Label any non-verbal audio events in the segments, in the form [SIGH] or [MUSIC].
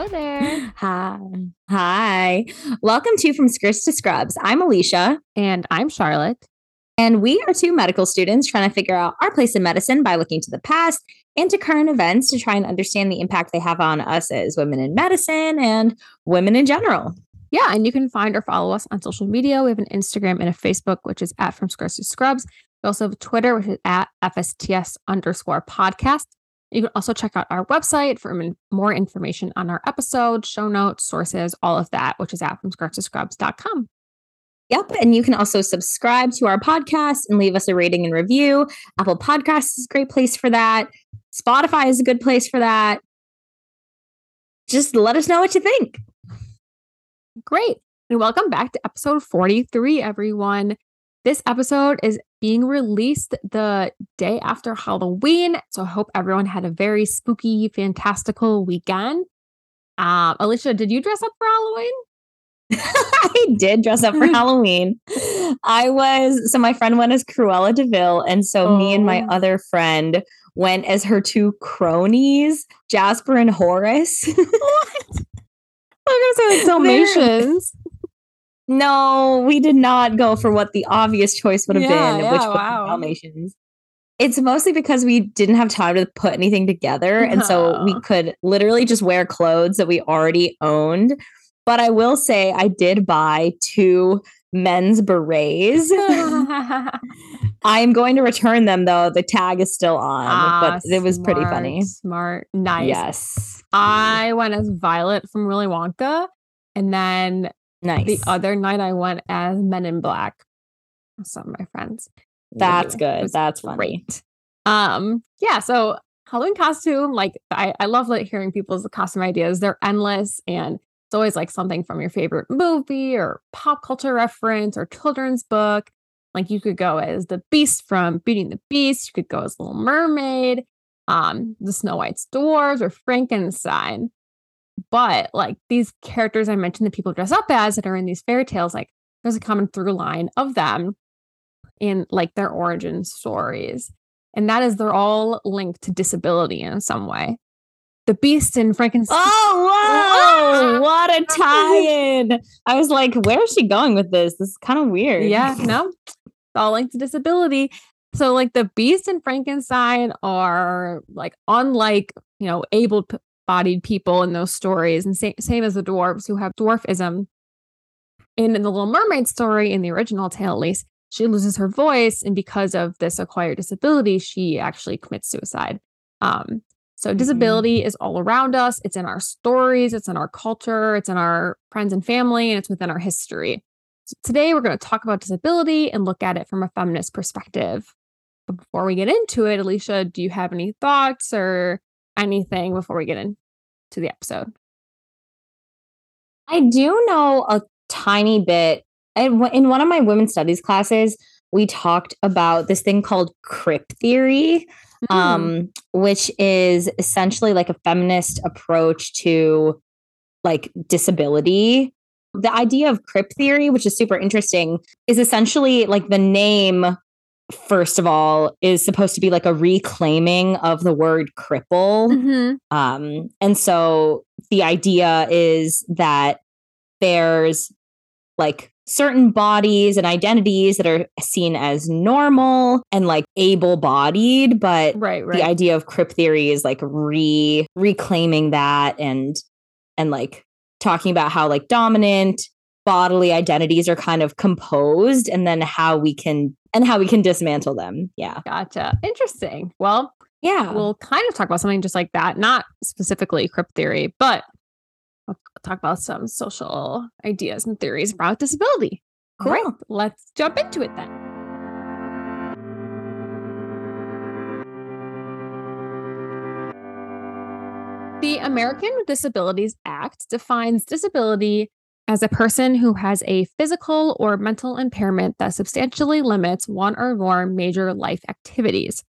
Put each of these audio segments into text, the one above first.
Hello there. Hi. Hi. Welcome to From Skirts to Scrubs. I'm Alicia. And I'm Charlotte. And we are two medical students trying to figure out our place in medicine by looking to the past and to current events to try and understand the impact they have on us as women in medicine and women in general. Yeah, and you can find or follow us on social media. We have an Instagram and a Facebook, which is at From Skirts to Scrubs. We also have a Twitter, which is at FSTS underscore podcast. You can also check out our website for more information on our episode, show notes, sources, all of that, which is at FromSkirtsToScrubs.com. Yep. And you can also subscribe to our podcast and leave us a rating and review. Apple Podcasts is a great place for that. Spotify is a good place for that. Just let us know what you think. Great. And welcome back to episode 43, everyone. This episode is being released the day after Halloween. So I hope everyone had a very spooky, fantastical weekend. Um, Alicia, did you dress up for Halloween? [LAUGHS] I did dress up for [LAUGHS] Halloween. I was so my friend went as Cruella de Vil, and so oh. me and my oh. other friend went as her two cronies, Jasper and Horace. [LAUGHS] what? I'm gonna say like Dalmatians. No, we did not go for what the obvious choice would have yeah, been, yeah, which was wow. Dalmatians. It's mostly because we didn't have time to put anything together. And so we could literally just wear clothes that we already owned. But I will say I did buy two men's berets. [LAUGHS] I'm going to return them though. The tag is still on, ah, but it was smart, pretty funny. Smart. Nice. Yes. I went as Violet from Willy Wonka. And then Nice. The other night I went as Men in Black. Some of my friends. That's good. That's funny. great. Um, yeah, so Halloween costume, like I, I love like hearing people's costume ideas. They're endless and it's always like something from your favorite movie or pop culture reference or children's book. Like you could go as the beast from Beauty and the Beast, you could go as Little Mermaid, um, the Snow White's dwarves, or Frankenstein. But like these characters I mentioned that people dress up as that are in these fairy tales, like there's a common through line of them in like their origin stories. And that is they're all linked to disability in some way. The Beast in Frankenstein. Oh, whoa! [LAUGHS] what a [LAUGHS] tie-in! I was like, where is she going with this? This is kind of weird. Yeah, no, it's all linked to disability. So, like, the Beast and Frankenstein are like unlike you know able bodied people in those stories, and same, same as the dwarves who have dwarfism. In, in the Little Mermaid story, in the original tale at least, she loses her voice, and because of this acquired disability, she actually commits suicide. Um, so disability mm-hmm. is all around us. It's in our stories, it's in our culture, it's in our friends and family, and it's within our history. So today we're going to talk about disability and look at it from a feminist perspective. But before we get into it, Alicia, do you have any thoughts or anything before we get into the episode? I do know a tiny bit. In one of my women's studies classes, we talked about this thing called crip theory, mm. um, which is essentially like a feminist approach to like disability. The idea of crip theory, which is super interesting, is essentially like the name first of all, is supposed to be like a reclaiming of the word cripple. Mm-hmm. Um, and so the idea is that there's like certain bodies and identities that are seen as normal and like able bodied but right, right. the idea of crip theory is like re reclaiming that and and like talking about how like dominant bodily identities are kind of composed and then how we can and how we can dismantle them. Yeah. Gotcha. Interesting. Well, yeah. We'll kind of talk about something just like that, not specifically crip theory, but we'll talk about some social ideas and theories about disability. Cool. Let's jump into it then. The American Disabilities Act defines disability as a person who has a physical or mental impairment that substantially limits one or more major life activities.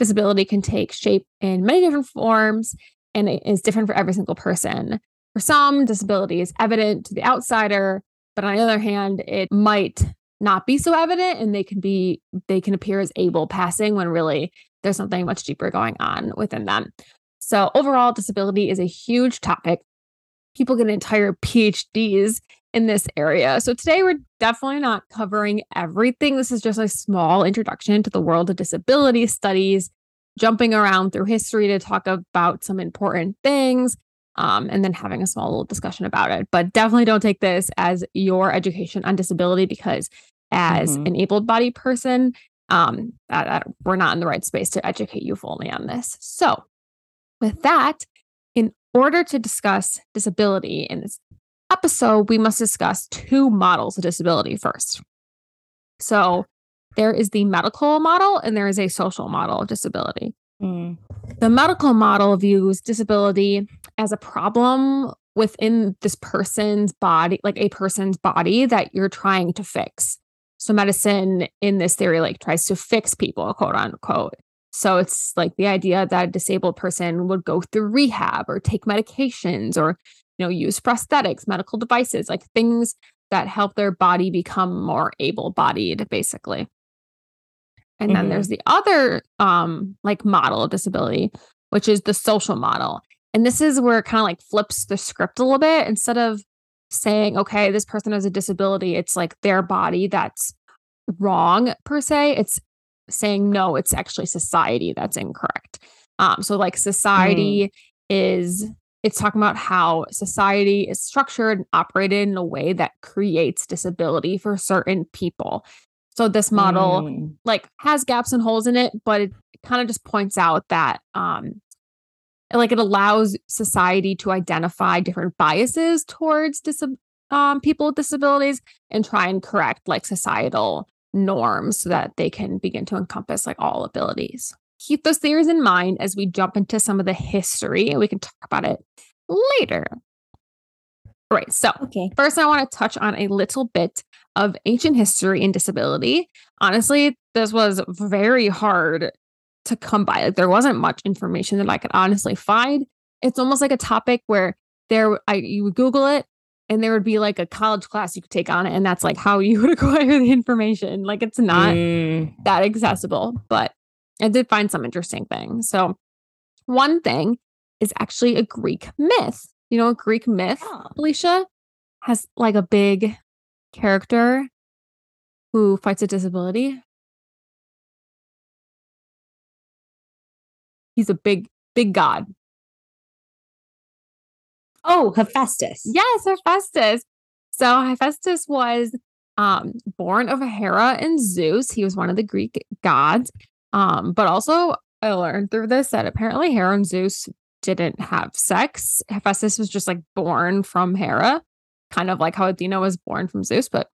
Disability can take shape in many different forms and it is different for every single person. For some, disability is evident to the outsider, but on the other hand, it might not be so evident and they can be they can appear as able passing when really there's something much deeper going on within them. So overall disability is a huge topic people get entire PhDs in this area. So today we're definitely not covering everything. This is just a small introduction to the world of disability studies, jumping around through history to talk about some important things. Um, and then having a small little discussion about it. But definitely don't take this as your education on disability because, as mm-hmm. an able bodied person, um, that, that we're not in the right space to educate you fully on this. So, with that, order to discuss disability in this episode, we must discuss two models of disability first. So, there is the medical model and there is a social model of disability. Mm. The medical model views disability as a problem within this person's body, like a person's body that you're trying to fix. So medicine in this theory like tries to fix people, quote unquote. So it's like the idea that a disabled person would go through rehab or take medications or you know use prosthetics, medical devices, like things that help their body become more able-bodied basically. And mm-hmm. then there's the other um like model of disability, which is the social model. And this is where it kind of like flips the script a little bit instead of saying, okay, this person has a disability, it's like their body that's wrong per se. It's saying, no, it's actually society that's incorrect. Um, so like society mm. is it's talking about how society is structured and operated in a way that creates disability for certain people. So this model mm. like has gaps and holes in it, but it kind of just points out that um like it allows society to identify different biases towards dis- um, people with disabilities and try and correct like societal norms so that they can begin to encompass like all abilities. Keep those theories in mind as we jump into some of the history and we can talk about it later. All right. So, okay. first, I want to touch on a little bit of ancient history and disability. Honestly, this was very hard to come by. Like there wasn't much information that I could honestly find. It's almost like a topic where there I you would Google it and there would be like a college class you could take on it, and that's like how you [LAUGHS] would acquire the information. Like it's not mm. that accessible, but I did find some interesting things. So one thing is actually a Greek myth. You know, a Greek myth, oh. Alicia, has like a big character who fights a disability. He's a big, big god. Oh, Hephaestus. Yes, Hephaestus. So Hephaestus was um, born of Hera and Zeus. He was one of the Greek gods. Um, but also, I learned through this that apparently Hera and Zeus didn't have sex. Hephaestus was just like born from Hera, kind of like how Athena was born from Zeus. But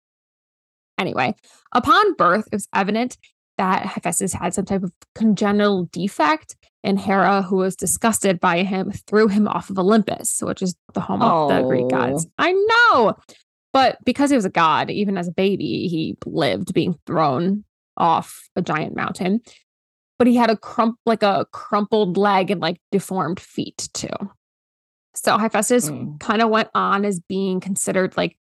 anyway, upon birth, it was evident that Hephaestus had some type of congenital defect, and Hera, who was disgusted by him, threw him off of Olympus, which is the home oh. of the Greek gods. Oh. I know. But because he was a god, even as a baby, he lived being thrown off a giant mountain. But he had a crump like a crumpled leg and like deformed feet too. So Hephaestus mm. kind of went on as being considered like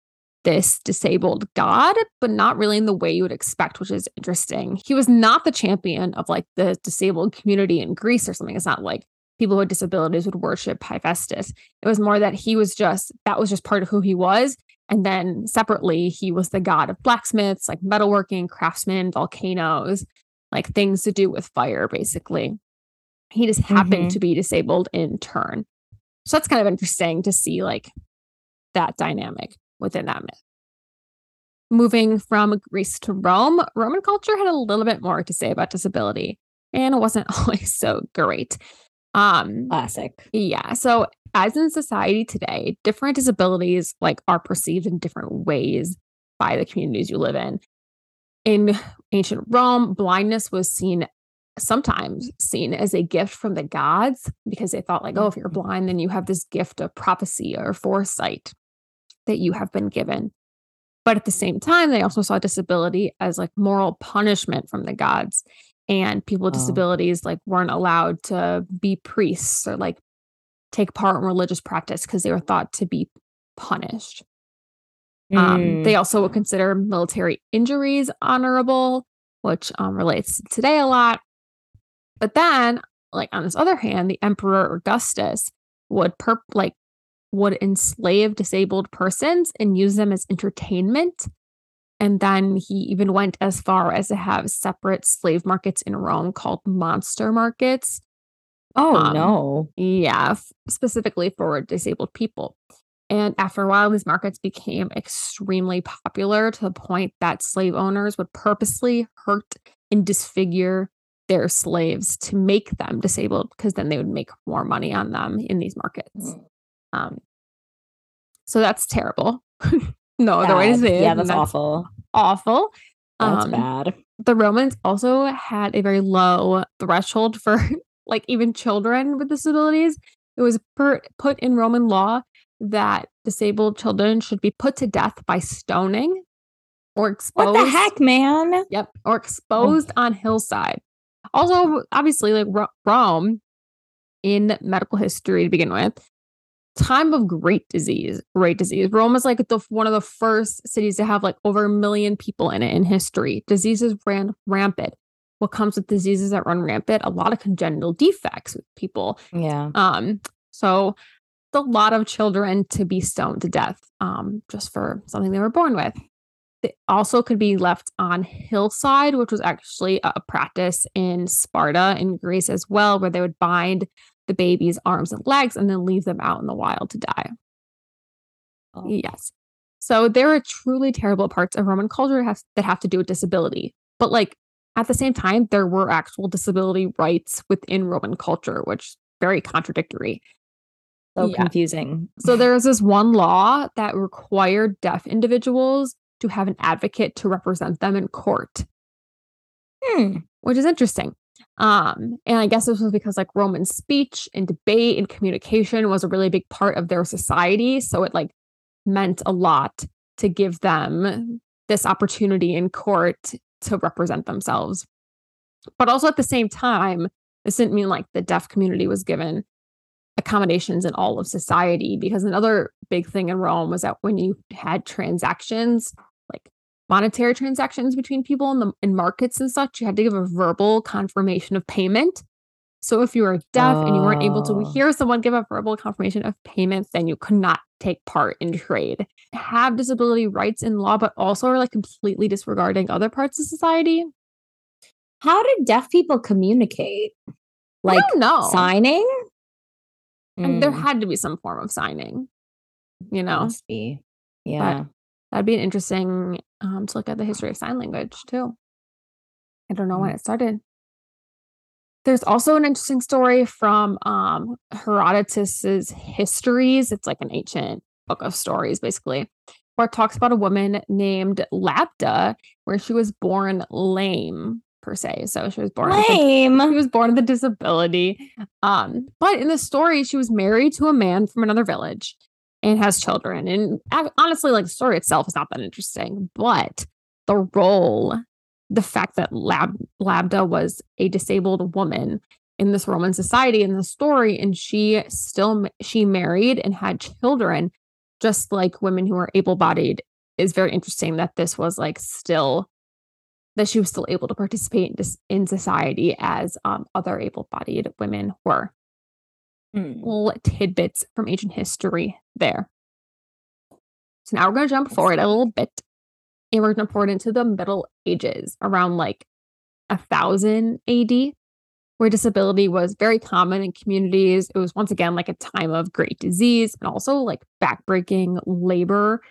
this disabled god, but not really in the way you would expect, which is interesting. He was not the champion of like the disabled community in Greece or something. It's not like people with disabilities would worship Hephaestus. It was more that he was just, that was just part of who he was. And then separately, he was the god of blacksmiths, like metalworking, craftsmen, volcanoes, like things to do with fire, basically. He just happened mm-hmm. to be disabled in turn. So that's kind of interesting to see like that dynamic within that myth. Moving from Greece to Rome, Roman culture had a little bit more to say about disability, and it wasn't [LAUGHS] always so great. Um, Classic. Yeah. So, as in society today, different disabilities like are perceived in different ways by the communities you live in. In ancient Rome, blindness was seen sometimes seen as a gift from the gods because they thought like, oh, if you're mm-hmm. blind, then you have this gift of prophecy or foresight that you have been given. But at the same time, they also saw disability as like moral punishment from the gods. And people with oh. disabilities like weren't allowed to be priests or like take part in religious practice because they were thought to be punished. Mm. Um, they mm. also would consider military injuries honorable, which um, relates to today a lot. But then, like on this other hand, the Emperor Augustus would perp like would enslave disabled persons and use them as entertainment. And then he even went as far as to have separate slave markets in Rome called monster markets. Oh Um, no. Yeah, f- specifically for disabled people. And after a while, these markets became extremely popular to the point that slave owners would purposely hurt and disfigure their slaves to make them disabled because then they would make more money on them in these markets. Mm. Um, so that's terrible. [LAUGHS] no other way to say it. Yeah, and that's awful. Awful. That's Um, bad. the Romans also had a very low threshold for [LAUGHS] like even children with disabilities. It was per- put in Roman law that disabled children should be put to death by stoning or exposed. What the heck, man? Yep, or exposed on hillside. Also, obviously, like Ro- Rome in medical history to begin with, time of great disease, great disease. Rome is like the one of the first cities to have like over a million people in it in history. Diseases ran rampant. What comes with diseases that run rampant? A lot of congenital defects with people. Yeah. Um, so a lot of children to be stoned to death um, just for something they were born with. They also could be left on hillside, which was actually a practice in Sparta in Greece as well, where they would bind the baby's arms and legs and then leave them out in the wild to die. Oh. Yes. So there are truly terrible parts of Roman culture that have to do with disability. But like at the same time, there were actual disability rights within Roman culture, which very contradictory. So Yeah. confusing. So [LAUGHS] there was this one law that required deaf individuals to have an advocate to represent them in court, Hmm. which is interesting. Um, and I guess this was because like Roman speech and debate and communication was a really big part of their society. So it like meant a lot to give them this opportunity in court to represent themselves. But also at the same time, this didn't mean like the deaf community was given accommodations in all of society because another big thing in Rome was that when you had transactions, monetary transactions between people in the in markets and such, you had to give a verbal confirmation of payment. So if you were deaf and you weren't able to Oh. hear someone give a verbal confirmation of payment, then you could not take part in trade. Have disability rights in law, but also are like completely disregarding other parts of society. How did deaf people communicate? Like no signing? And there Mm, had to be some form of signing, you know. must be. Yeah. That'd be an interesting um, to look at the history of sign language too. I don't know when Mm. it started. There's also an interesting story from um, Herodotus's histories. It's like an ancient book of stories, basically, where it talks about a woman named Labda, where she was born lame per se. So she was born with Lame. she was born with a disability. Um, but in the story, she was married to a man from another village and has children. And honestly, like the story itself is not that interesting, but the role, the fact that Lab- Labda was a disabled woman in this Roman society in the story, and she still she married and had children, just like women who are able-bodied, is very interesting. That this was like still that she was still able to participate in, in society as um, other able-bodied women were. Mm. Little tidbits from ancient history there. So now we're going to jump forward a little bit, and we're going to pour it into the Middle Ages, around like a thousand AD, where disability was very common in communities. It was once again like a time of great disease and also like backbreaking labor,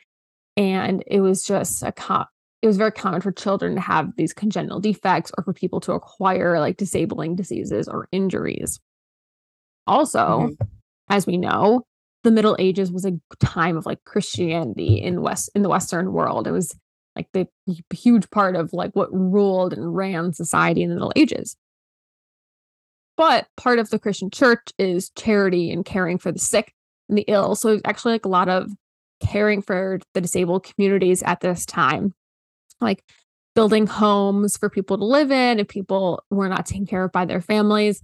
and it was just a co- it was very common for children to have these congenital defects or for people to acquire like disabling diseases or injuries. Also, mm-hmm. as we know, the Middle Ages was a time of like Christianity in West in the Western world. It was like the huge part of like what ruled and ran society in the Middle Ages. But part of the Christian church is charity and caring for the sick and the ill. So actually like a lot of caring for the disabled communities at this time, like building homes for people to live in. If people were not taken care of by their families,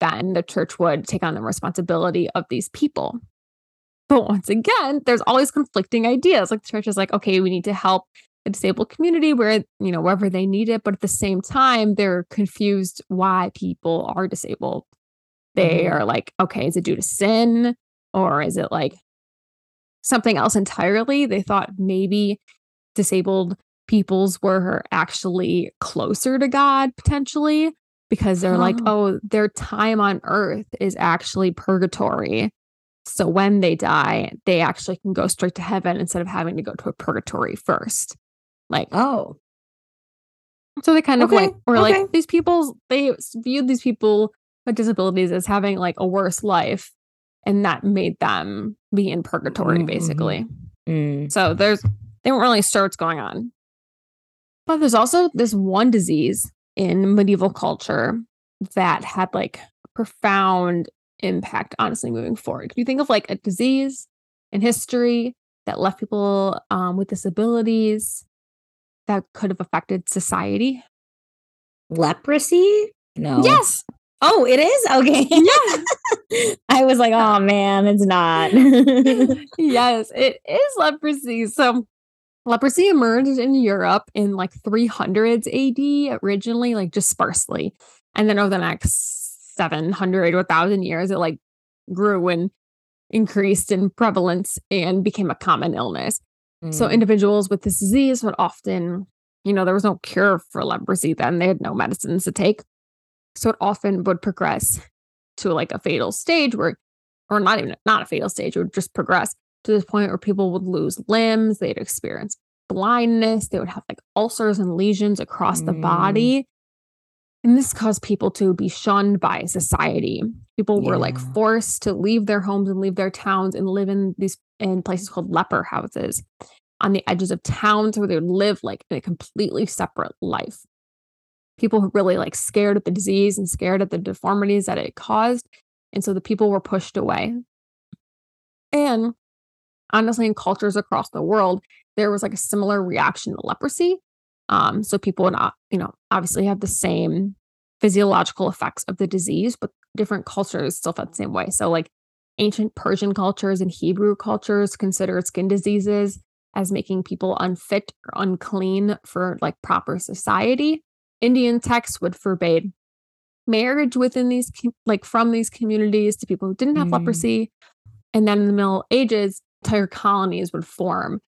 then the church would take on the responsibility of these people. But once again, there's always conflicting ideas. Like the church is like, okay, we need to help the disabled community where, you know, wherever they need it. But at the same time, they're confused why people are disabled. They Mhm. are like, okay, is it due to sin? Or is it like something else entirely. They thought maybe disabled peoples were actually closer to God potentially because they're like, oh, their time on earth is actually purgatory. So when they die, they actually can go straight to heaven instead of having to go to a purgatory first. Like, Oh. so they kind of Okay, like were okay. like these people they viewed these people with disabilities as having like a worse life and that made them be in purgatory Mhm, basically. Mm. So there's they weren't really sure what's going on. But there's also this one disease in medieval culture that had like profound impact, honestly, moving forward. Can you think of like a disease in history that left people um, with disabilities that could have affected society? Leprosy? No. Yes. Oh, it is? Okay. Yeah. [LAUGHS] I was like, oh [LAUGHS] man, it's not. yes, it is leprosy. So leprosy emerged in Europe in like 300s AD originally, like just sparsely. And then over the next 700 or 1000 years, it like grew and increased in prevalence and became a common illness. So Mm. individuals with this disease would often, you know, there was no cure for leprosy then. They had no medicines to take. So it often would progress to like a fatal stage where or not even not a fatal stage, it would just progress to this point where people would lose limbs, they'd experience blindness, they would have like ulcers and lesions across the Mm. body. And this caused people to be shunned by society. People were like forced to leave their homes and leave their towns and live in these in places called leper houses on the edges of towns where they would live like in a completely separate life. People were really like scared of the disease and scared of the deformities that it caused. And so the people were pushed away. And honestly, in cultures across the world, there was like a similar reaction to leprosy. Um, so people would not, you know, obviously have the same physiological effects of the disease, but different cultures still felt the same way. So like ancient Persian cultures and Hebrew cultures considered skin diseases as making people unfit or unclean for like proper society. Indian texts would forbade marriage within these like from these communities to people who didn't have Mm. leprosy. And then in the Middle Ages, entire colonies would form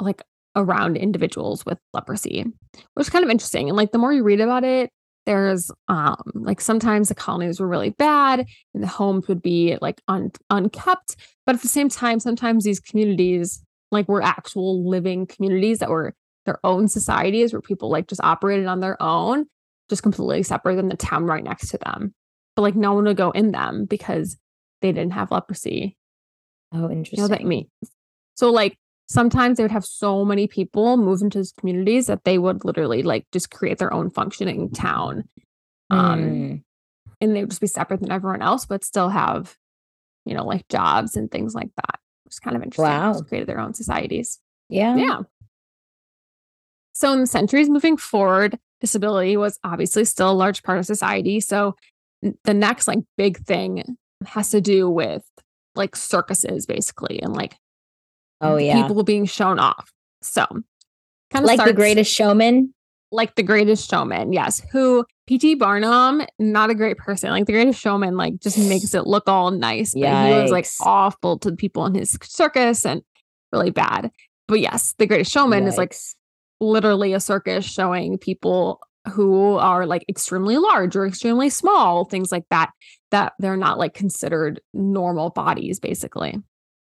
like around individuals with leprosy, which is kind of interesting. And like the more you read about it, there's um like sometimes the colonies were really bad and the homes would be like un- unkept but at the same time sometimes these communities like were actual living communities that were their own societies where people like just operated on their own just completely separate than the town right next to them but like no one would go in them because they didn't have leprosy Oh, you know interesting. what that means so like sometimes they would have so many people move into these communities that they would literally like just create their own functioning town um Mm. and they would just be separate than everyone else, but still have, you know, like jobs and things like that. It's kind of interesting. Wow. Created their own societies. Yeah. Yeah. So in the centuries moving forward, disability was obviously still a large part of society. So the next like big thing has to do with like circuses basically and like Oh yeah. people being shown off. So kind of like the greatest showman. like the greatest showman yes who pt barnum not a great person like the greatest showman like just makes it look all nice but he was like awful to the people in his circus and really bad but yes the greatest showman is like literally a circus showing people who are like extremely large or extremely small things like that that they're not like considered normal bodies basically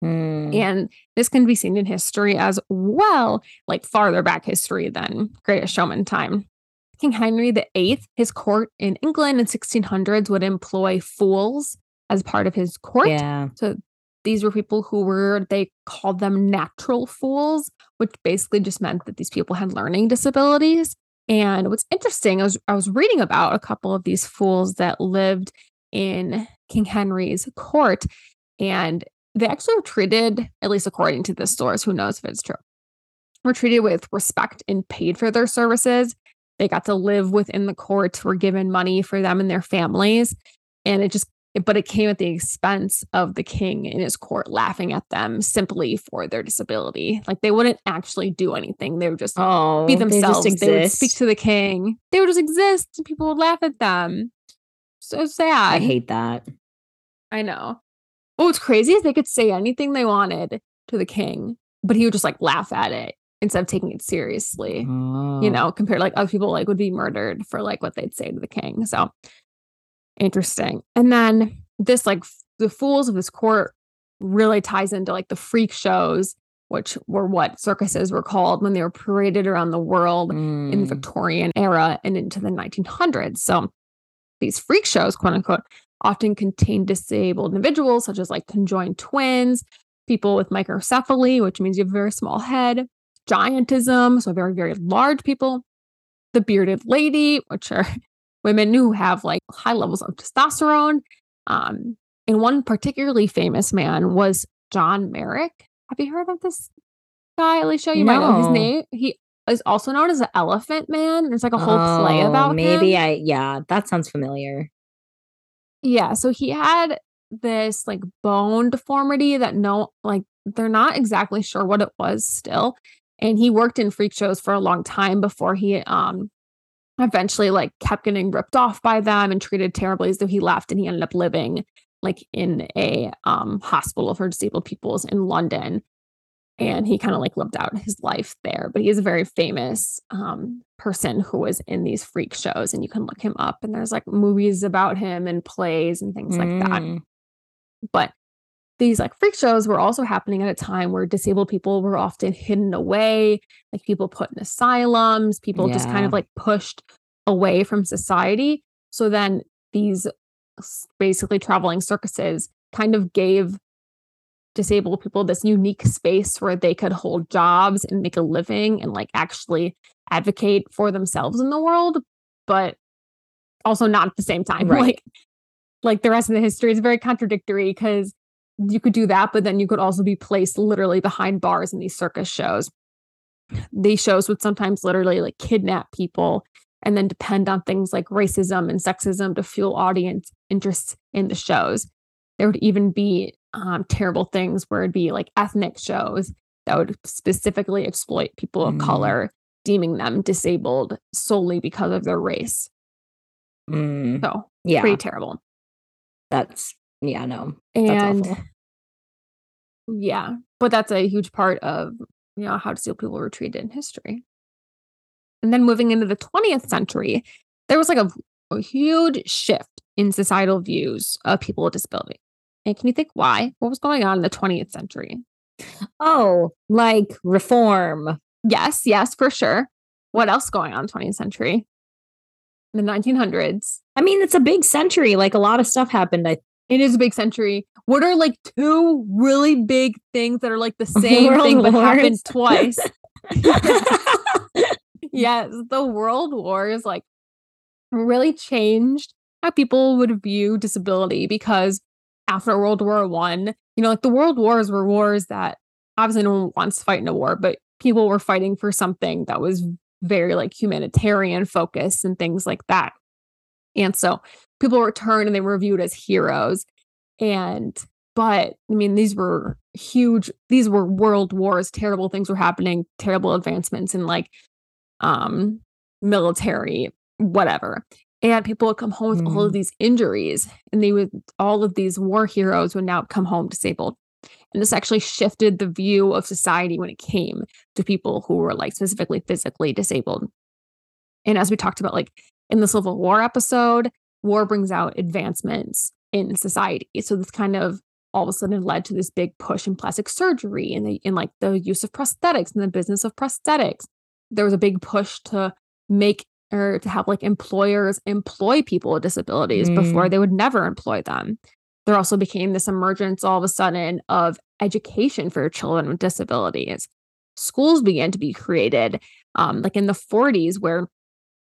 Mm. and this can be seen in history as well, like farther back history than Greatest Showman time. King Henry VIII, his court in England in 1600s would employ fools as part of his court. Yeah. So these were people who were, they called them natural fools, which basically just meant that these people had learning disabilities. And what's interesting, I was, I was reading about a couple of these fools that lived in King Henry's court, and they actually were treated, at least according to this source, who knows if it's true, were treated with respect and paid for their services. They got to live within the courts, were given money for them and their families. And it just, but it came at the expense of the king and his court laughing at them simply for their disability. Like they wouldn't actually do anything. They would just Oh, be they just themselves. They, would speak to the king. They would just exist and people would laugh at them. So sad. I hate that. I know. Oh, what's crazy is they could say anything they wanted. to the king, but he would just like laugh at it instead of taking it seriously. Oh. You know, compared to like other people like would be murdered for like what they'd say to the king. So interesting. And then this like f- the fools of this court really ties into like the freak shows, which were what circuses were called when they were paraded around the world in the Mm. Victorian era and into the 1900s. So these freak shows, quote unquote, often contain disabled individuals, such as like conjoined twins, people with microcephaly, which means you have a very small head, giantism, so very, very large people, the bearded lady, which are [LAUGHS] women who have like high levels of testosterone. Um, and one particularly famous man was John Merrick. Have you heard of this guy, Alicia? You might know his name. He is also known as the Elephant Man. There's like a whole play Oh, about maybe him. I yeah, that sounds familiar. Yeah, so he had this like bone deformity that no like they're not exactly sure what it was still. And he worked in freak shows for a long time before he um eventually like kept getting ripped off by them and treated terribly so he left and he ended up living like in a um hospital for disabled peoples in London. And he kind of like lived out his life there. But he is a very famous um person who was in these freak shows and you can look him up and there's like movies about him and plays and things like that Mm. but these like freak shows were also happening at a time where disabled people were often hidden away like people put in asylums people just kind of like pushed away from society so then these basically traveling circuses kind of gave disabled people this unique space where they could hold jobs and make a living and like actually advocate for themselves in the world but also not at the same time [LAUGHS] Right. like like the rest of the history is very contradictory because you could do that but then you could also be placed literally behind bars in these circus shows these shows would sometimes literally like kidnap people and then depend on things like racism and sexism to fuel audience interest in the shows there would even be um, terrible things where it'd be like ethnic shows that would specifically exploit people of Mm. color deeming them disabled solely because of their race Mm. so Yeah, pretty terrible that's yeah, no. That's and awful. yeah but that's a huge part of you know how disabled people were treated in history and then moving into the 20th century there was like a, a huge shift in societal views of people with disability and can you think why? What was going on in the 20th century? Oh, like reform. yes yes for sure. What mm. else going on in 20th century? In the 1900s I mean, it's a big century. Like a lot of stuff happened. I it is a big century. What are like two really big things that are like the [LAUGHS] same World thing but happened twice? [LAUGHS] [LAUGHS] Yes, the world wars like really changed how people would view disability because after World War One, you know, like the world wars were wars that obviously no one wants to fight in a war, but people were fighting for something that was very like humanitarian focus and things like that. And so people returned and they were viewed as heroes. And but I mean, these were huge, these were world wars, terrible things were happening, terrible advancements in like um military, whatever. And people would come home with all of Mm. these injuries, and they would all of these war heroes would now come home disabled. And this actually shifted the view of society when it came to people who were like specifically physically disabled. And as we talked about, like in the Civil War episode, war brings out advancements in society. So this kind of all of a sudden led to this big push in plastic surgery and the in like the use of prosthetics and the business of prosthetics. There was a big push to make or to have like employers employ people with disabilities before Mm. they would never employ them. There also became this emergence all of a sudden of education for children with disabilities. Schools began to be created, um, like in the 40s, where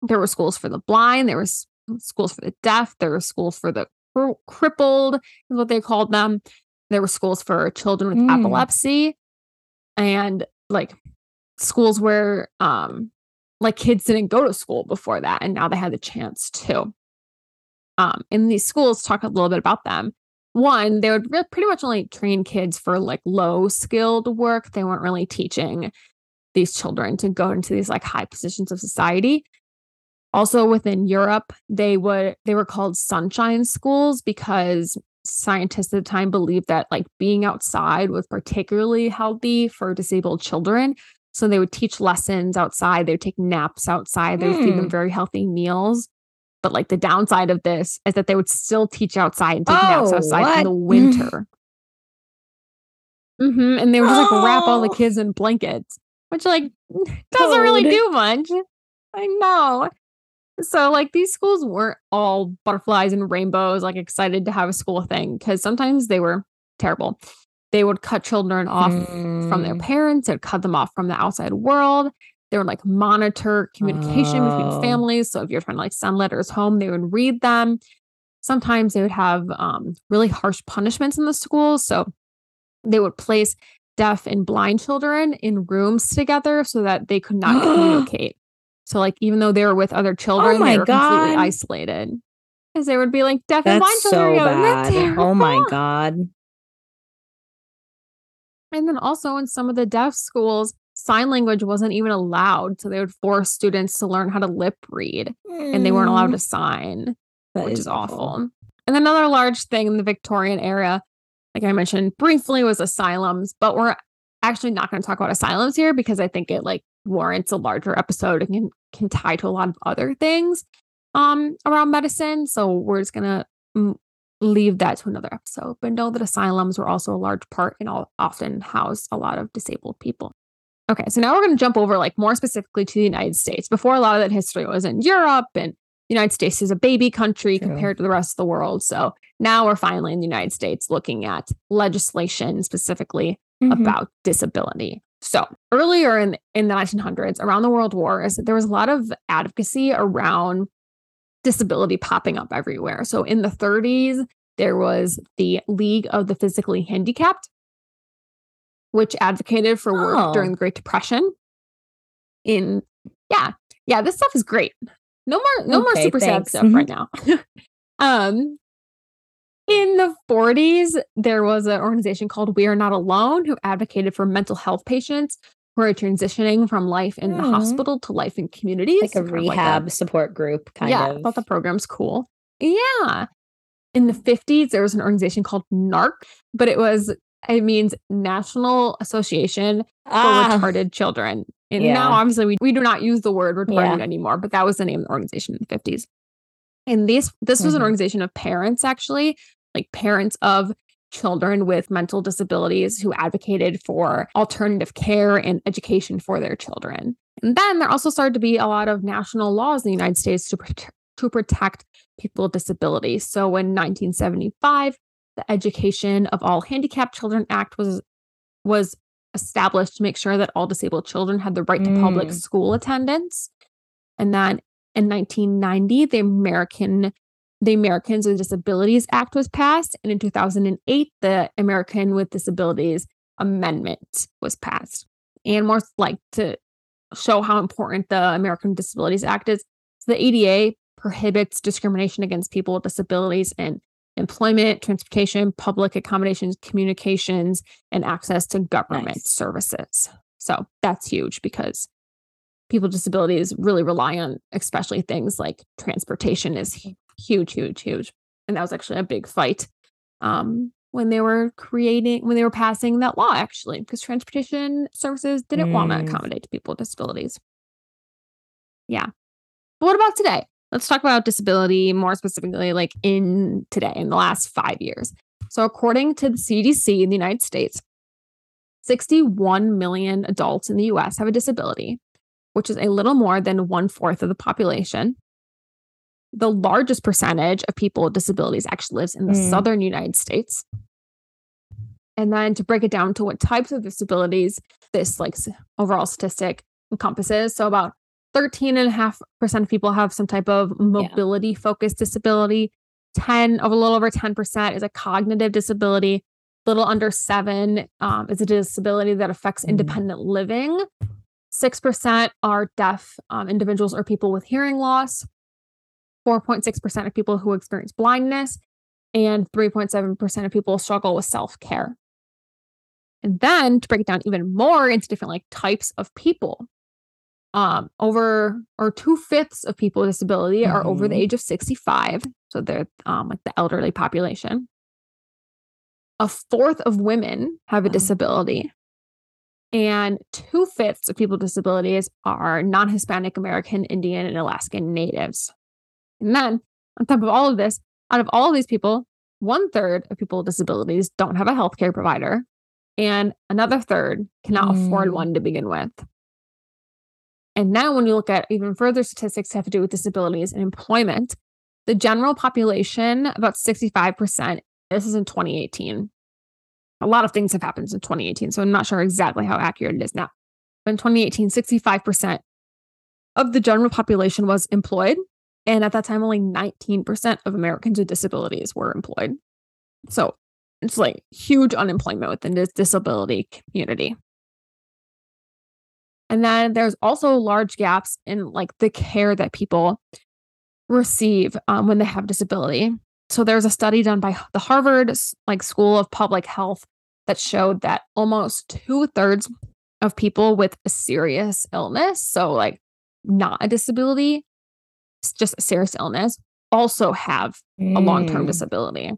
there were schools for the blind, there was schools for the deaf, there were schools for the cr- crippled, is what they called them. There were schools for children with Mm. epilepsy, and like schools where um like kids didn't go to school before that, and now they had the chance to. Um, in these schools, talk a little bit about them. One, they would re- pretty much only train kids for like low skilled work. They weren't really teaching these children to go into these like high positions of society. Also within Europe, they would they were called sunshine schools because scientists at the time believed that like being outside was particularly healthy for disabled children. So they would teach lessons outside, they would take naps outside, they would feed them Hmm. very healthy meals. But like the downside of this is that they would still teach outside and take naps Oh, outside in the what? [LAUGHS] winter. hmm And they would just like wrap all the Oh. kids in blankets, which like [LAUGHS] doesn't really do much. I know. So like these schools weren't all butterflies and rainbows, like excited to have a school thing, because sometimes they were terrible. They would cut children off from their Mm. parents, they'd cut them off from the outside world. They would like monitor communication Oh. between families. So if you're trying to like send letters home, they would read them. Sometimes they would have um, really harsh punishments in the schools. So they would place deaf and blind children in rooms together so that they could not [GASPS] communicate. So like even though they were with other children, Oh they were completely isolated. Because they would be like deaf and blind That's children. so go, bad. Oh [LAUGHS] my god. And then also in some of the deaf schools, sign language wasn't even allowed. So they would force students to learn how to lip read and they weren't allowed to sign, Mm, That which is, awful. And another large thing in the Victorian era, like I mentioned briefly, was asylums, but we're actually not going to talk about asylums here because I think it like warrants a larger episode and can, can tie to a lot of other things um around medicine. So we're just going to mm, leave that to another episode. But know that asylums were also a large part and all often housed a lot of disabled people. Okay, so now we're going to jump over like more specifically to the United States. Before a lot of that history was in Europe and the United States is a baby country True. compared to the rest of the world. So now we're finally in the United States looking at legislation specifically Mhm. about disability. So earlier in, in the 1900s, around the World Wars, there was a lot of advocacy around disability popping up everywhere. So in the 30s, there was the League of the Physically Handicapped, which advocated for work Oh. during the Great Depression. In yeah, yeah, this stuff is great. No more, no more super thanks. sad stuff Mhm. right now. [LAUGHS] um, in the 40s, there was an organization called We Are Not Alone who advocated for mental health patients who are transitioning from life in the hospital to life in communities. like a kind of rehab support group kind of. yeah, I thought the program's cool. Yeah. In the 50s, there was an organization called NARC, but it was, it means National Association for ah, Retarded Children. And Yeah. now, obviously, we, we do not use the word retarded Yeah. anymore, but that was the name of the organization in the 50s. And this, this was an Mhm. organization of parents, actually, like parents of children with mental disabilities who advocated for alternative care and education for their children. And then there also started to be a lot of national laws in the United States to, prote- to protect people with disabilities. So in 1975, the Education of All Handicapped Children Act was was established to make sure that all disabled children had the right to public Mm. school attendance. And then in 1990, the American the Americans with Disabilities Act was passed, and in 2008, the American with Disabilities Amendment was passed. And more like to show how important the American Disabilities Act is, the ADA prohibits discrimination against people with disabilities in employment, transportation, public accommodations, communications, and access to government Nice. services. So that's huge because people with disabilities really rely on, especially things like transportation is huge, huge, huge. And that was actually a big fight um, when they were creating, when they were passing that law, actually, because transportation services didn't want to Mm. accommodate people with disabilities. Yeah. But what about today? Let's talk about disability more specifically, like in today, in the last five years. So, according to the CDC in the United States, 61 million adults in the US have a disability, which is a little more than one fourth of the population. The largest percentage of people with disabilities actually lives in the Mm. southern United States. And then to break it down to what types of disabilities this like overall statistic encompasses. So about 13.5% of people have some type of mobility focused disability. 10 of a little over 10% is a cognitive disability. Little under seven um, is a disability that affects Mm. independent living. 6% are deaf um, individuals or people with hearing loss. 4.6% of people who experience blindness. And 3.7% of people struggle with self care. And then to break it down even more into different like types of people, um, over or two fifths of people with disability are over the Mhm. age of 65. So they're um, like the elderly population. a fourth of women have a disability. And two fifths of people with disabilities are non Hispanic American, Indian, and Alaskan natives. And then, on top of all of this, out of all of these people, one third of people with disabilities don't have a healthcare provider, and another third cannot afford Mm. one to begin with. And now, when you look at even further statistics have to do with disabilities and employment, the general population, about 65%, this is in 2018. A lot of things have happened in 2018, so I'm not sure exactly how accurate it is now. But in 2018, 65% of the general population was employed. And at that time, only 19% of Americans with disabilities were employed. So it's like huge unemployment within this disability community. And then there's also large gaps in like the care that people receive um, when they have disability. So there's a study done by the Harvard like School of Public Health that showed that almost two thirds of people with a serious illness, so like not a disability, just serious illness, also have a long-term Mm. disability.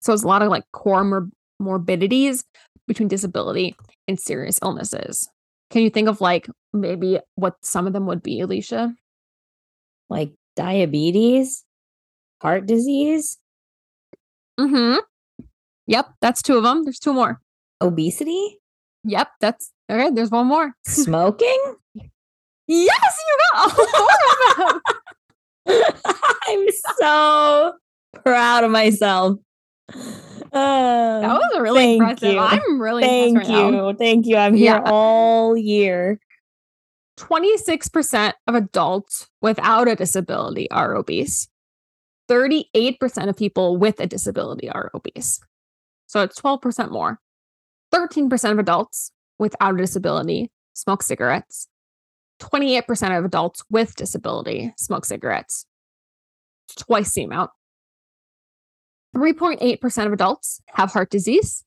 So it's a lot of like core mor- morbidities between disability and serious illnesses. Can you think of like maybe what some of them would be, Alicia? Like diabetes, heart disease, Mm-hmm. Yep, that's two of them. There's two more. obesity, Yep, that's okay. There's one more. [LAUGHS] smoking. Yes, you got all four of them. [LAUGHS] [LAUGHS] I'm so proud of myself. Uh, That was really impressive. you. I'm really thank impressed right you. now. Thank you. I'm here Yeah. all year. 26% of adults without a disability are obese. 38% of people with a disability are obese. So it's 12% more. 13% of adults without a disability smoke cigarettes. 28% of adults with disability smoke cigarettes. Twice the amount. 3.8% of adults have heart disease.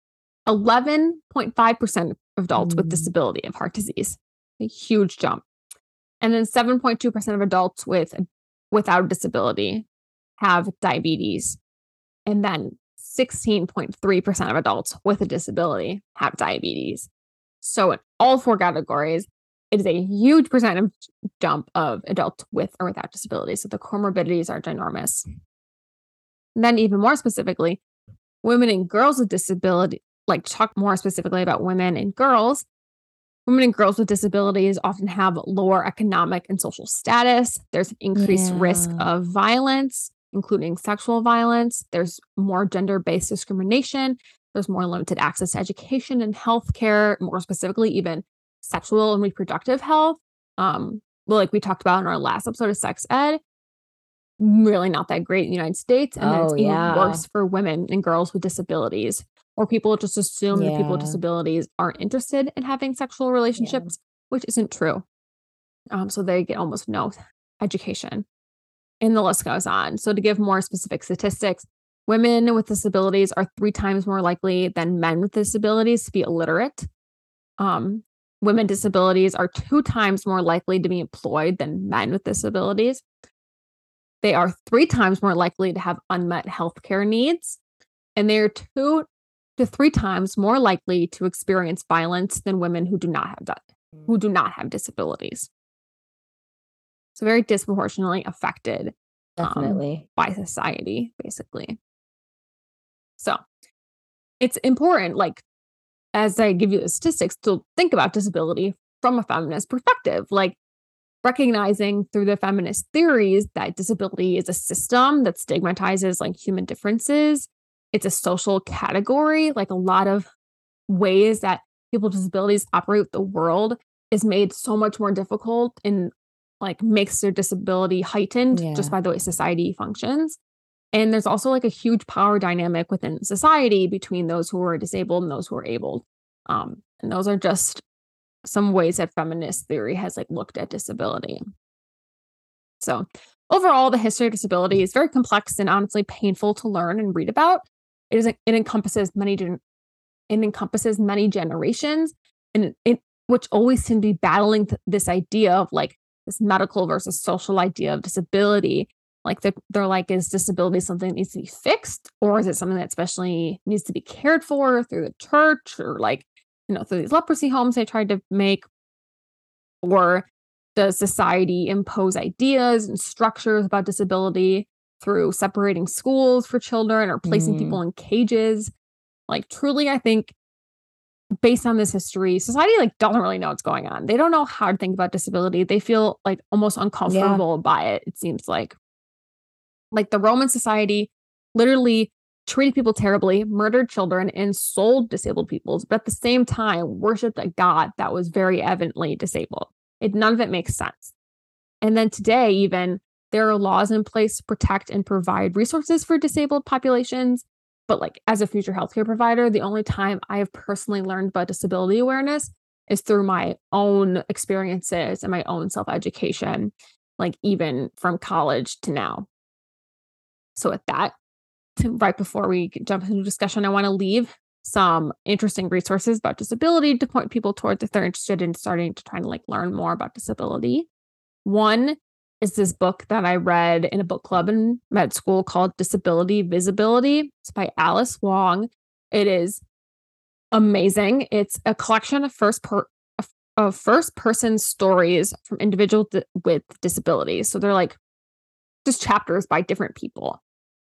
11.5% of adults with Mm. disability have heart disease a huge jump. And then 7.2% of adults with without a disability have diabetes. And then 16.3% of adults with a disability have diabetes. So in all four categories, it is a huge percentage jump of adults with or without disabilities. So the comorbidities are ginormous. And then even more specifically, women and girls with disability, like talk more specifically about women and girls, Women and girls with disabilities often have lower economic and social status. There's an increased risk of violence, including sexual violence. There's more gender based discrimination. There's more limited access to education and healthcare, more specifically, even sexual and reproductive health. Um, well, like we talked about in our last episode of sex ed, really not that great in the United States. And then it's Oh, even yeah. worse for women and girls with disabilities or people just assume that people with disabilities aren't interested in having sexual relationships, which isn't true. Um, so they get almost no education. And the list goes on. So to give more specific statistics, women with disabilities are three times more likely than men with disabilities to be illiterate. Um, women with disabilities are two times more likely to be employed than men with disabilities. They are three times more likely to have unmet healthcare needs. And they are two to three times more likely to experience violence than women who do not have that, who do not have disabilities. So very disproportionately affected um, Definitely. by society, basically. So it's important, like, as I give you the statistics, to think about disability from a feminist perspective, like recognizing through the feminist theories that disability is a system that stigmatizes like human differences. It's a social category, like a lot of ways that people with disabilities operate with the world is made so much more difficult and like makes their disability heightened just by the way society functions. And there's also like a huge power dynamic within society between those who are disabled and those who are able. Um, and those are just some ways that feminist theory has like looked at disability. So overall, the history of disability is very complex and honestly painful to learn and read about. It is it encompasses many it encompasses many generations, and it, which always seem to be battling th- this idea of like this medical versus social idea of disability like they're, they're like is disability something that needs to be fixed or is it something that especially needs to be cared for through the church or like you know through these leprosy homes they tried to make? Or does society impose ideas and structures about disability through separating schools for children or placing Mm. people in cages? Like truly i think based on this history society like doesn't really know what's going on. They don't know how to think about disability. They feel like almost uncomfortable by it it seems like like the roman society literally treated people terribly murdered children and sold disabled peoples but at the same time worshipped a god that was very evidently disabled it none of it makes sense and then today even there are laws in place to protect and provide resources for disabled populations but like as a future healthcare provider, the only time I have personally learned about disability awareness is through my own experiences and my own self education, like even from college to now. So, with that, right before we jump into discussion, I want to leave some interesting resources about disability to point people towards if they're interested in starting to try to like learn more about disability. One is this book that I read in a book club in med school called Disability Visibility. It's by Alice Wong. It is amazing. It's a collection of first per- of first person stories from individuals with disabilities. So they're like just chapters by different people.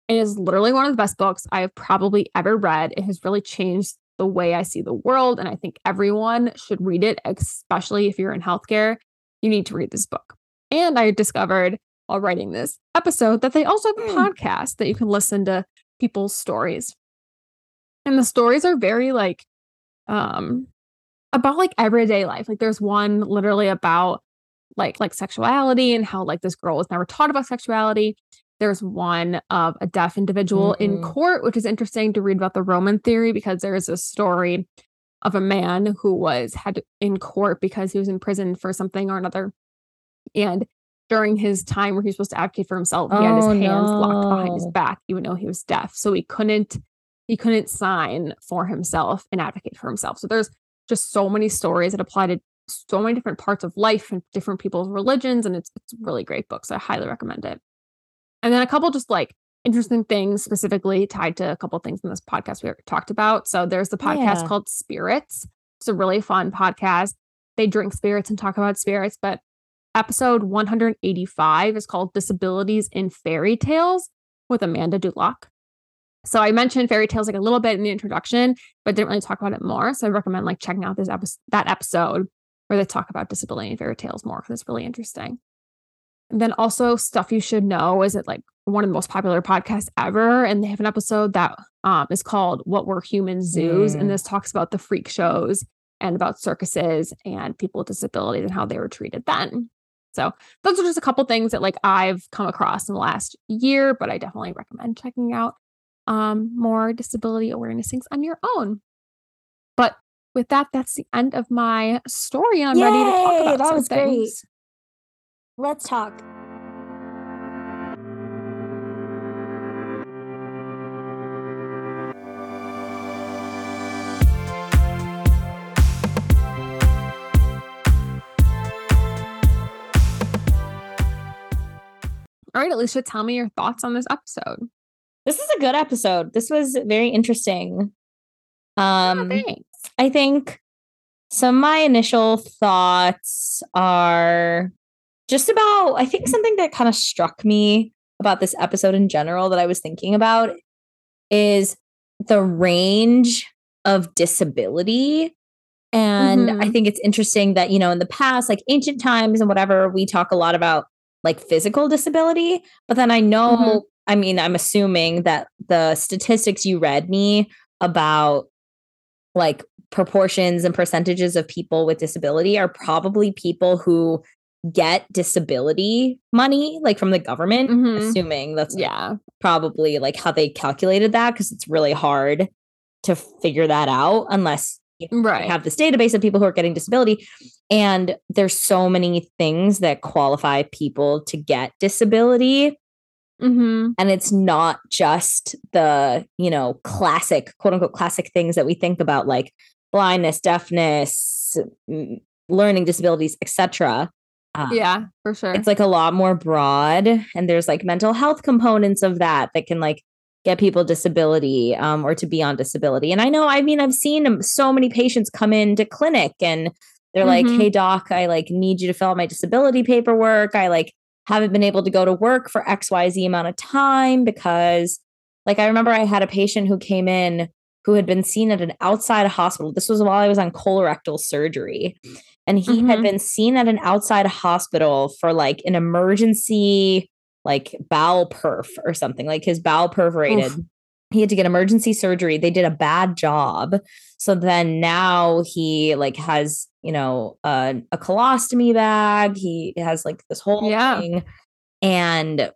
It is literally one of the best books I have probably ever read. It has really changed the way I see the world. And I think everyone should read it, especially if you're in healthcare. You need to read this book. And I discovered while writing this episode that they also have a Hmm. podcast that you can listen to people's stories. And the stories are very like um about like everyday life. Like there's one literally about like like sexuality and how like this girl was never taught about sexuality. There's one of a deaf individual in Mhm. court, which is interesting to read about the Roman theory because there is a story of a man who was had in court because he was in prison for something or another. And during his time where he was supposed to advocate for himself, he had his Oh, hands locked behind his back, even though he was deaf. So he couldn't he couldn't sign for himself and advocate for himself. So there's just so many stories that apply to so many different parts of life and different people's religions, and it's it's a really great book. So I highly recommend it. And then a couple just like interesting things specifically tied to a couple things in this podcast we talked about. So there's the podcast Yeah. called Spirits. It's a really fun podcast. They drink spirits and talk about spirits, but episode 185 is called Disabilities in Fairy Tales with Amanda Duloc. So I mentioned fairy tales like a little bit in the introduction, but didn't really talk about it more. So I recommend like checking out this episode that episode where they talk about disability and fairy tales more because it's really interesting. And then also stuff you should know is it like one of the most popular podcasts ever, and they have an episode that um, is called "What Were Human Zoos," Mm. and this talks about the freak shows and about circuses and people with disabilities and how they were treated then. So those are just a couple things that like I've come across in the last year, but I definitely recommend checking out um, more disability awareness things on your own. But with that, that's the end of my story. and I'm ready to talk about that some was great. Things. Let's talk. All right, Alicia, tell me your thoughts on this episode. This is a good episode. This was very interesting. Um, Thanks. I think some of my initial thoughts are just about, I think something that kind of struck me about this episode in general that I was thinking about is the range of disability. And I Mhm. think it's interesting that, you know, in the past, like ancient times and whatever, we talk a lot about like physical disability. But then I know, Mhm. I mean, I'm assuming that the statistics you read me about like proportions and percentages of people with disability are probably people who get disability money like from the government Mhm. assuming that's Yeah. probably like how they calculated that because it's really hard to figure that out unless you Right. have this database of people who are getting disability and there's so many things that qualify people to get disability hmm and it's not just the you know classic quote unquote classic things that we think about like blindness deafness mm, learning disabilities etc Uh, yeah, for sure. It's like a lot more broad, and there's like mental health components of that that can like get people disability um, or to be on disability. And I know, I mean, I've seen so many patients come into clinic and they're Mhm. like, "Hey doc, I like need you to fill out my disability paperwork. I like haven't been able to go to work for XYZ amount of time because like I remember I had a patient who came in who had been seen at an outside hospital. This was while I was on colorectal surgery. And he had Mhm. been seen at an outside hospital for like an emergency like bowel perf or something. Like his bowel perforated. Oof. He had to get emergency surgery. They did a bad job. So then now he like has, you know, uh, a colostomy bag. He has like this whole Yeah. thing. And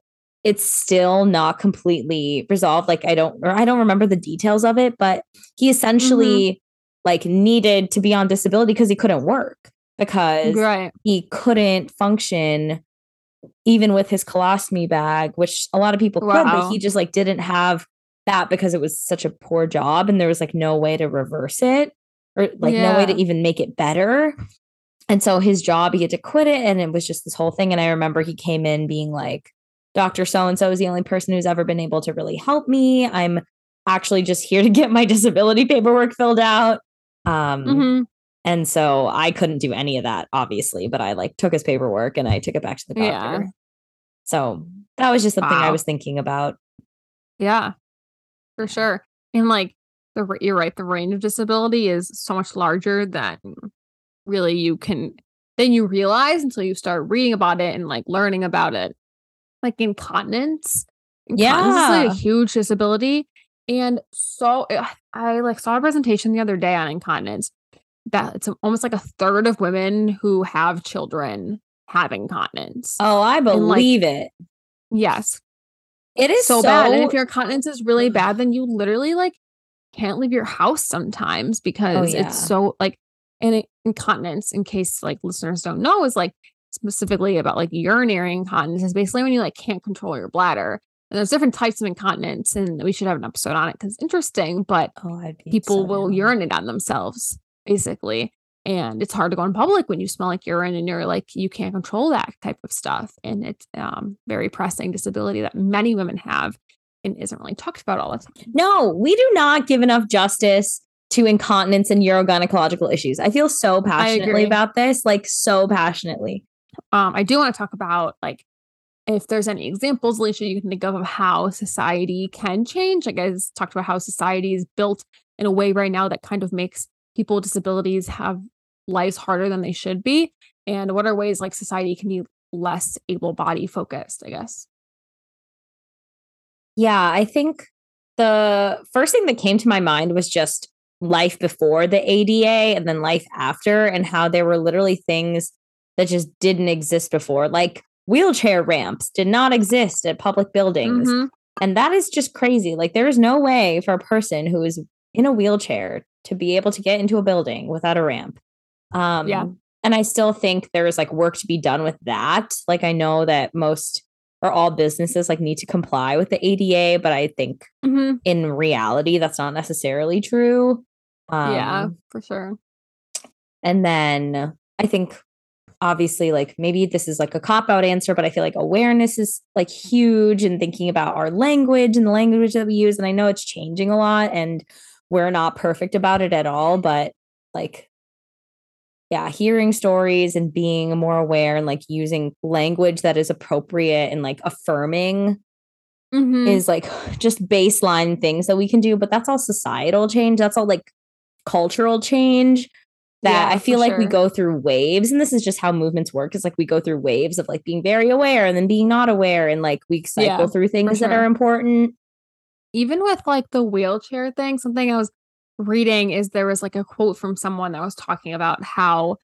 it's still not completely resolved. Like I don't or I don't remember the details of it, but he essentially like needed to be on disability because he couldn't work because right. he couldn't function even with his colostomy bag, which a lot of people could, but he just like didn't have that because it was such a poor job and there was like no way to reverse it or like no way to even make it better. And so his job, he had to quit it. And it was just this whole thing. And I remember he came in being like, Dr. So and so is the only person who's ever been able to really help me. I'm actually just here to get my [LAUGHS] disability paperwork filled out. Um, Mhm. And so I couldn't do any of that, obviously, but I like took his paperwork and I took it back to the doctor. Yeah. So that was just something I was thinking about. Yeah, for sure. And like the you're right, the range of disability is so much larger than really you can then you realize until you start reading about it and like learning about it. Like incontinence. Incontinence is like Yeah. a huge disability. And so eh, I like saw a presentation the other day on incontinence that it's almost like a third of women who have children have incontinence. Oh, I And, like, believe it. yes, It is so, bad. And if your continence is really mm. bad, then you literally like can't leave your house sometimes oh, because yeah. it's so like and incontinence, in case like listeners don't know, is like specifically about like urinary incontinence is basically when you like can't control your bladder. And there's different types of incontinence, and we should have an episode on it because it's interesting, but oh, people so will urinate on themselves basically. And it's hard to go in public when you smell like urine and you're like, you can't control that type of stuff. And it's um, very pressing disability that many women have and isn't really talked about all the time. No, we do not give enough justice to incontinence and urogynecological issues. I feel so passionately about this, like so passionately. Um, I do want to talk about like if there's any examples, Alicia, you can think of of how society can change. Like I just talked about how society is built in a way right now that kind of makes people with disabilities have lives harder than they should be. And what are ways like society can be less able body focused, I guess. Yeah, I think the first thing that came to my mind was just life before the ADA and then life after, and how there were literally things that just didn't exist before. Like wheelchair ramps did not exist at public buildings. Mhm. And that is just crazy. Like, there is no way for a person who is in a wheelchair to be able to get into a building without a ramp. Um, Yeah. And I still think there's like work to be done with that. Like, I know that most or all businesses like need to comply with the ADA, but I think Mhm. in reality, that's not necessarily true. Um, yeah, for sure. and then I think obviously like maybe this is like a cop out answer, but I feel like awareness is like huge and thinking about our language and the language that we use. And I know it's changing a lot and we're not perfect about it at all, but like yeah, hearing stories and being more aware and like using language that is appropriate and like affirming Mhm. is like [SIGHS] just baseline things that we can do, but that's all societal change. That's all like cultural change that Yeah, I feel like we go through waves. And this is just how movements work. Is like we go through waves of like being very aware and then being not aware. And like we cycle Yeah, through things that are important. Even with like the wheelchair thing, something I was reading is there was like a quote from someone that was talking about how,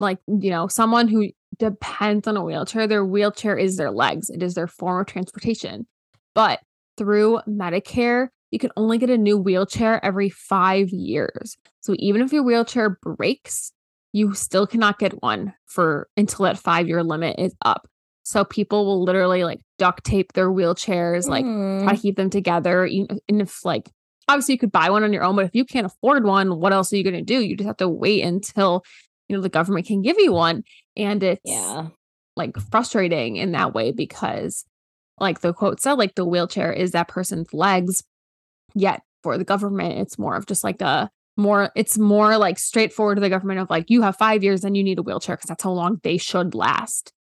like, you know, someone who depends on a wheelchair, their wheelchair is their legs, it is their form of transportation. But through Medicare, you can only get a new wheelchair every five years. So even if your wheelchair breaks, you still cannot get one for until that five year limit is up. So people will literally like duct tape their wheelchairs, like Mm. try to keep them together. And if like obviously you could buy one on your own, but if you can't afford one, what else are you going to do? You just have to wait until you know the government can give you one. And it's yeah. like frustrating in that way because like the quote said like the wheelchair is that person's legs yet for the government it's more of just like a more it's more like straightforward to the government of like you have 5 years and you need a wheelchair because that's how long they should last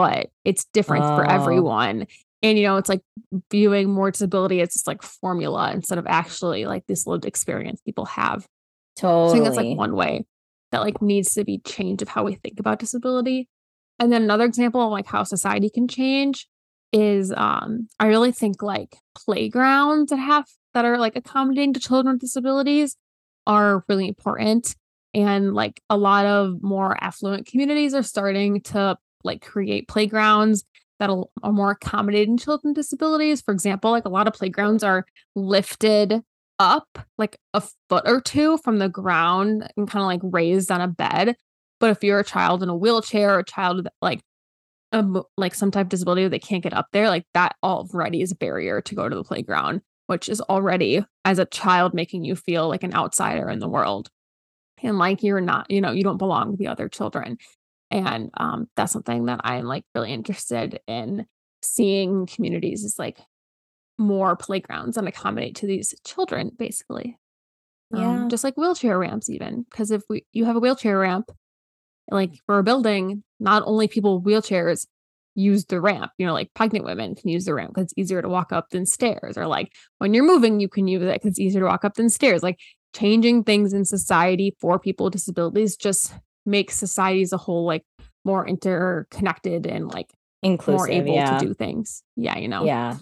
but it's different oh. for everyone. And you know it's like viewing more disability as just like formula instead of actually like this lived experience people have. Totally so i think that's like one way that like needs to be changed of how we think about disability. And then another example of like how society can change is um i really think like playgrounds that have that are like accommodating to children with disabilities are really important. And like a lot of more affluent communities are starting to like create playgrounds that are more accommodating children with disabilities. For example, like a lot of playgrounds are lifted up like a foot or two from the ground and kind of like raised on a bed. But if you're a child in a wheelchair or a child with like a, like some type of disability they can't get up there, like that already is a barrier to go to the playground, which is already as a child making you feel like an outsider in the world. And like you're not, you know, you don't belong with the other children. And um, that's something that I'm like really interested in seeing communities is like more playgrounds and accommodate to these children, basically. Um, yeah. Um, just like wheelchair ramps, even because if we you have a wheelchair ramp, like for a building, not only people with wheelchairs use the ramp. You know, like pregnant women can use the ramp because it's easier to walk up than stairs. Or like when you're moving, you can use it because it's easier to walk up than stairs. Like changing things in society for people with disabilities just make society as a whole like more interconnected and like inclusive, more able yeah. to do things. Yeah, you know. Yeah.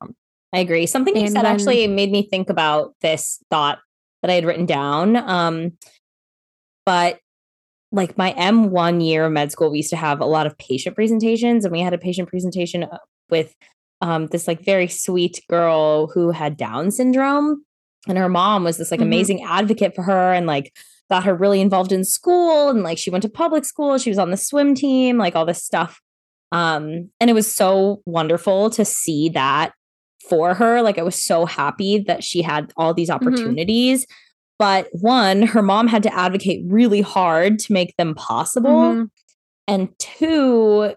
Um, I agree. Something you said then, actually made me think about this thought that I had written down. Um, but like my M1 year of med school, we used to have a lot of patient presentations, and we had a patient presentation uh, with um, this like very sweet girl who had Down syndrome, and her mom was this like mm-hmm. amazing advocate for her, and like got her really involved in school and like she went to public school she was on the swim team like all this stuff um and it was so wonderful to see that for her like i was so happy that she had all these mm-hmm. opportunities mm-hmm. but one her mom had to advocate really hard to make them possible mm-hmm. and two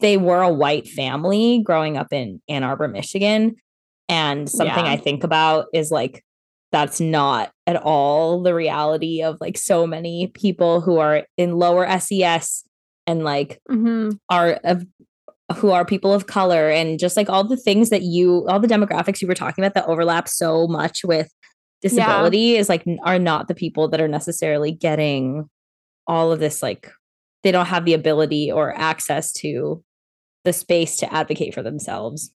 they were a white family growing up in Ann Arbor Michigan and something yeah. i think about is like that's not at all the reality of like so many people who are in lower SES and like mm-hmm. are of who are people of color and just like all the things that you all the demographics you were talking about that overlap so much with disability yeah. is like are not the people that are necessarily getting all of this like they don't have the ability or access to the space to advocate for themselves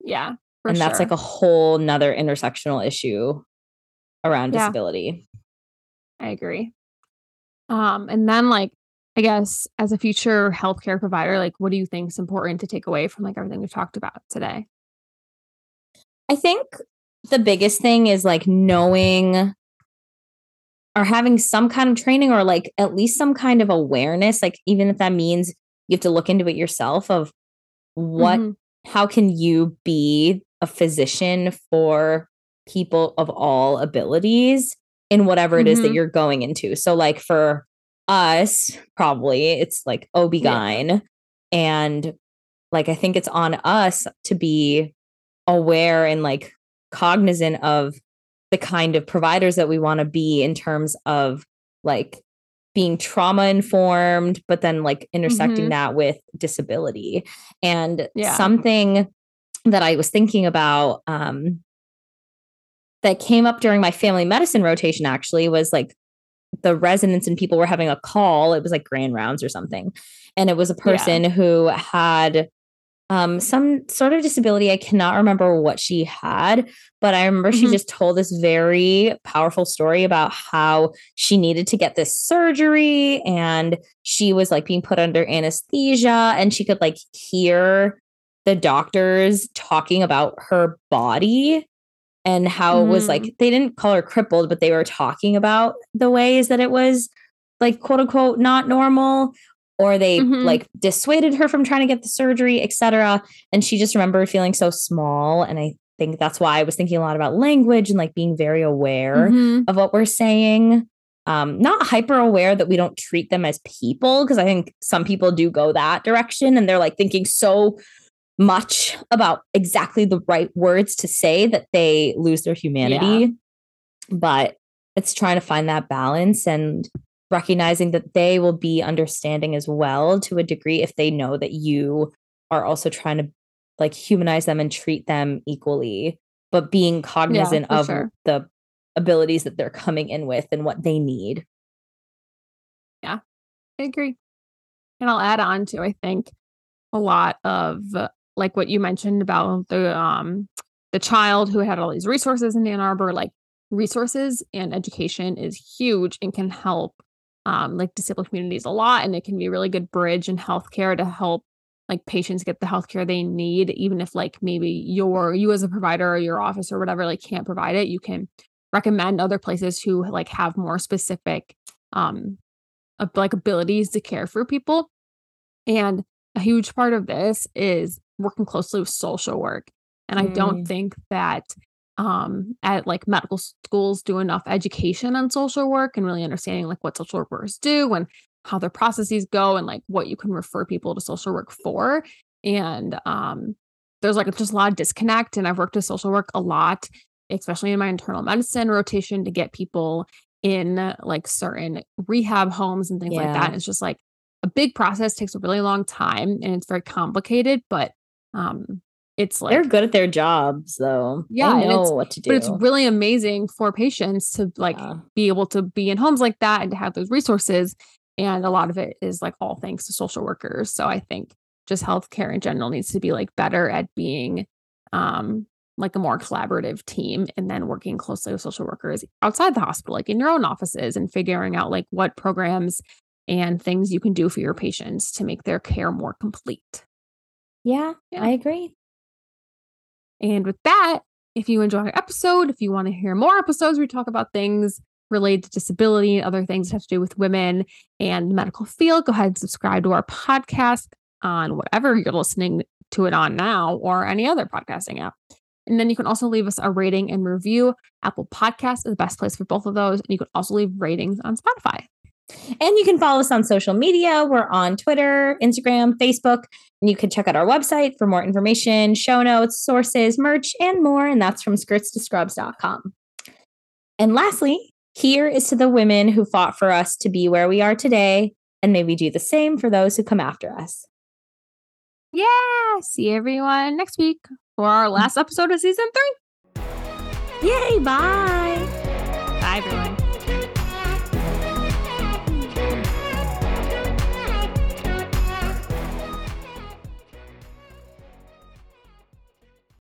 yeah and sure. that's like a whole nother intersectional issue around yeah. disability. I agree. Um, and then like I guess as a future healthcare provider, like what do you think is important to take away from like everything we've talked about today? I think the biggest thing is like knowing or having some kind of training or like at least some kind of awareness, like even if that means you have to look into it yourself of what mm-hmm. how can you be a physician for people of all abilities in whatever it is mm-hmm. that you're going into. So, like for us, probably it's like OB-GYN. Yeah. And like, I think it's on us to be aware and like cognizant of the kind of providers that we want to be in terms of like being trauma informed, but then like intersecting mm-hmm. that with disability. And yeah. something that I was thinking about um, that came up during my family medicine rotation actually was like the residents and people were having a call. It was like grand rounds or something. And it was a person yeah. who had um, some sort of disability. I cannot remember what she had, but I remember mm-hmm. she just told this very powerful story about how she needed to get this surgery and she was like being put under anesthesia and she could like hear the doctors talking about her body and how mm. it was like mm. they didn't call her crippled, but they were talking about the ways that it was like quote unquote not normal or they mm-hmm. like dissuaded her from trying to get the surgery, etc. And she just remembered feeling so small. And I think that's why I was thinking a lot about language and like being very aware mm-hmm. of what we're saying. um, not hyper aware that we don't treat them as people because I think some people do go that direction and they're like thinking so much about exactly the right words to say that they lose their humanity. Yeah. But it's trying to find that balance and recognizing that they will be understanding as well to a degree if they know that you are also trying to like humanize them and treat them equally, but being cognizant yeah, of sure. the abilities that they're coming in with and what they need. Yeah, I agree. And I'll add on to, I think, a lot of like what you mentioned about the um the child who had all these resources in Ann Arbor, like resources and education is huge and can help um, like disabled communities a lot. And it can be a really good bridge in healthcare to help like patients get the healthcare they need, even if like maybe your you as a provider or your office or whatever like can't provide it, you can recommend other places who like have more specific um like abilities to care for people. And a huge part of this is working closely with social work. And I don't mm. think that um, at like medical schools do enough education on social work and really understanding like what social workers do and how their processes go and like what you can refer people to social work for. And um, there's like just a lot of disconnect. And I've worked with social work a lot, especially in my internal medicine rotation to get people in like certain rehab homes and things yeah. like that. And it's just like a big process, takes a really long time and it's very complicated, but um it's like they're good at their jobs though. Yeah, they know what to do. But it's really amazing for patients to like yeah. be able to be in homes like that and to have those resources. And a lot of it is like all thanks to social workers. So I think just healthcare in general needs to be like better at being um like a more collaborative team and then working closely with social workers outside the hospital, like in your own offices and figuring out like what programs and things you can do for your patients to make their care more complete. Yeah, yeah. I agree. And with that, if you enjoy our episode, if you want to hear more episodes, we talk about things related to disability and other things that have to do with women and the medical field, go ahead and subscribe to our podcast on whatever you're listening to it on now or any other podcasting app. And then you can also leave us a rating and review. Apple Podcasts is the best place for both of those. And you can also leave ratings on Spotify. And you can follow us on social media. We're on Twitter, Instagram, Facebook, and you can check out our website for more information, show notes, sources, merch, and more. And that's FromSkirtsToScrubs.com. And lastly, here is to the women who fought for us to be where we are today, and maybe do the same for those who come after us. Yeah. See everyone next week for our last episode of season three. Yay. Bye. Bye, everyone.